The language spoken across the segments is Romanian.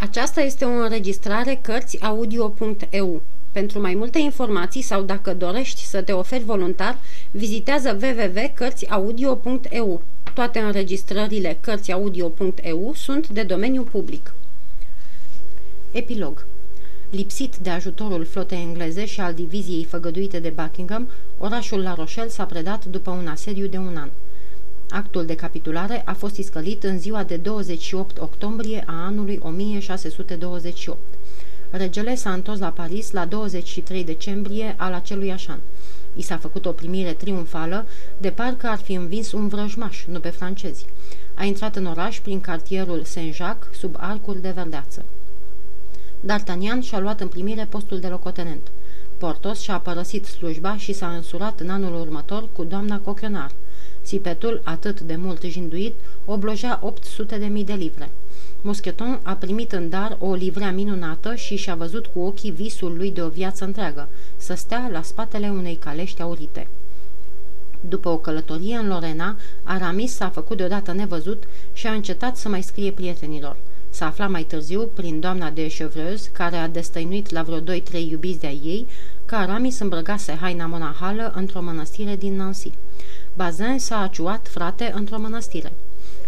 Aceasta este o înregistrare Cărțiaudio.eu. Pentru mai multe informații sau dacă dorești să te oferi voluntar, vizitează www.cărțiaudio.eu. Toate înregistrările Cărțiaudio.eu sunt de domeniu public. Epilog Lipsit de ajutorul flotei engleze și al diviziei făgăduite de Buckingham, orașul La Rochelle s-a predat după un asediu de un an. Actul de capitulare a fost iscălit în ziua de 28 octombrie a anului 1628. Regele s-a întors la Paris la 23 decembrie al acelui an. I s-a făcut o primire triumfală, de parcă ar fi învins un vrăjmaș, nu pe francezi. A intrat în oraș prin cartierul Saint-Jacques, sub arcul de verdeață. D'Artagnan și-a luat în primire postul de locotenent. Portos și-a părăsit slujba și s-a însurat în anul următor cu doamna Cochionar. Țipetul, atât de mult jinduit, oblojea 800 de mii de livre. Moscheton a primit în dar o livrea minunată și și-a văzut cu ochii visul lui de o viață întreagă, să stea la spatele unei calești aurite. După o călătorie în Lorena, Aramis s-a făcut deodată nevăzut și a încetat să mai scrie prietenilor. S-a aflat mai târziu, prin doamna de Chevreuse, care a destăinuit la vreo 2-3 iubiți de-a ei, că Aramis îmbrăgase haina monahală într-o mănăstire din Nancy. Bazin s-a aciuat frate într-o mănăstire.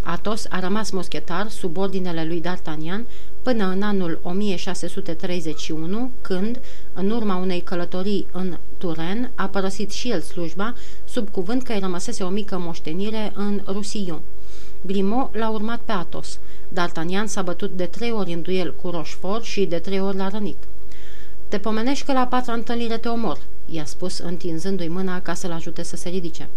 Atos a rămas moschetar sub ordinele lui D'Artagnan până în anul 1631, când, în urma unei călătorii în Turen, a părăsit și el slujba, sub cuvânt că îi rămăsese o mică moștenire în Roussillon. Grimaud l-a urmat pe Atos. D'Artagnan s-a bătut de trei ori în duel cu Rochefort și de trei ori l-a rănit. Te pomenești că la patra întâlnire te omor," i-a spus, întinzându-i mâna ca să-l ajute să se ridice.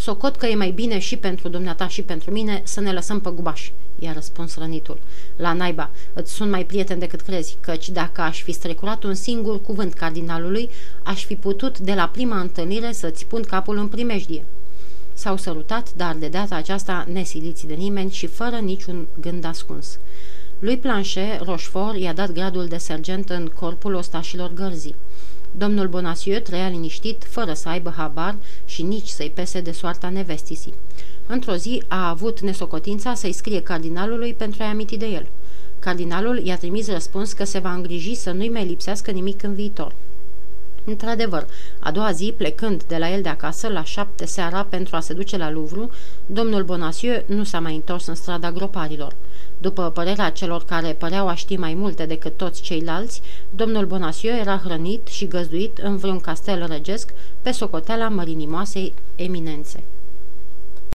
Socot că e mai bine și pentru dumneata și pentru mine să ne lăsăm pe gubaș, i-a răspuns rănitul. La naiba, îți sunt mai prieten decât crezi, căci dacă aș fi strecurat un singur cuvânt cardinalului, aș fi putut de la prima întâlnire să-ți pun capul în primejdie. S-au sărutat, dar de data aceasta nesiliți de nimeni și fără niciun gând ascuns. Lui Planchet, Rochefort i-a dat gradul de sergent în corpul ostașilor gărzii. Domnul Bonacieux trăia liniștit, fără să aibă habar și nici să-i pese de soarta nevestisii. Într-o zi a avut nesocotința să-i scrie cardinalului pentru a-i aminti de el. Cardinalul i-a trimis răspuns că se va îngriji să nu-i mai lipsească nimic în viitor. Într-adevăr, a doua zi, plecând de la el de acasă, la șapte seara pentru a se duce la Louvre, domnul Bonacieux nu s-a mai întors în strada groparilor. După părerea celor care păreau a ști mai multe decât toți ceilalți, domnul Bonacieux era hrănit și găzduit în vreun castel regesc pe socoteala mărinimoasei eminențe.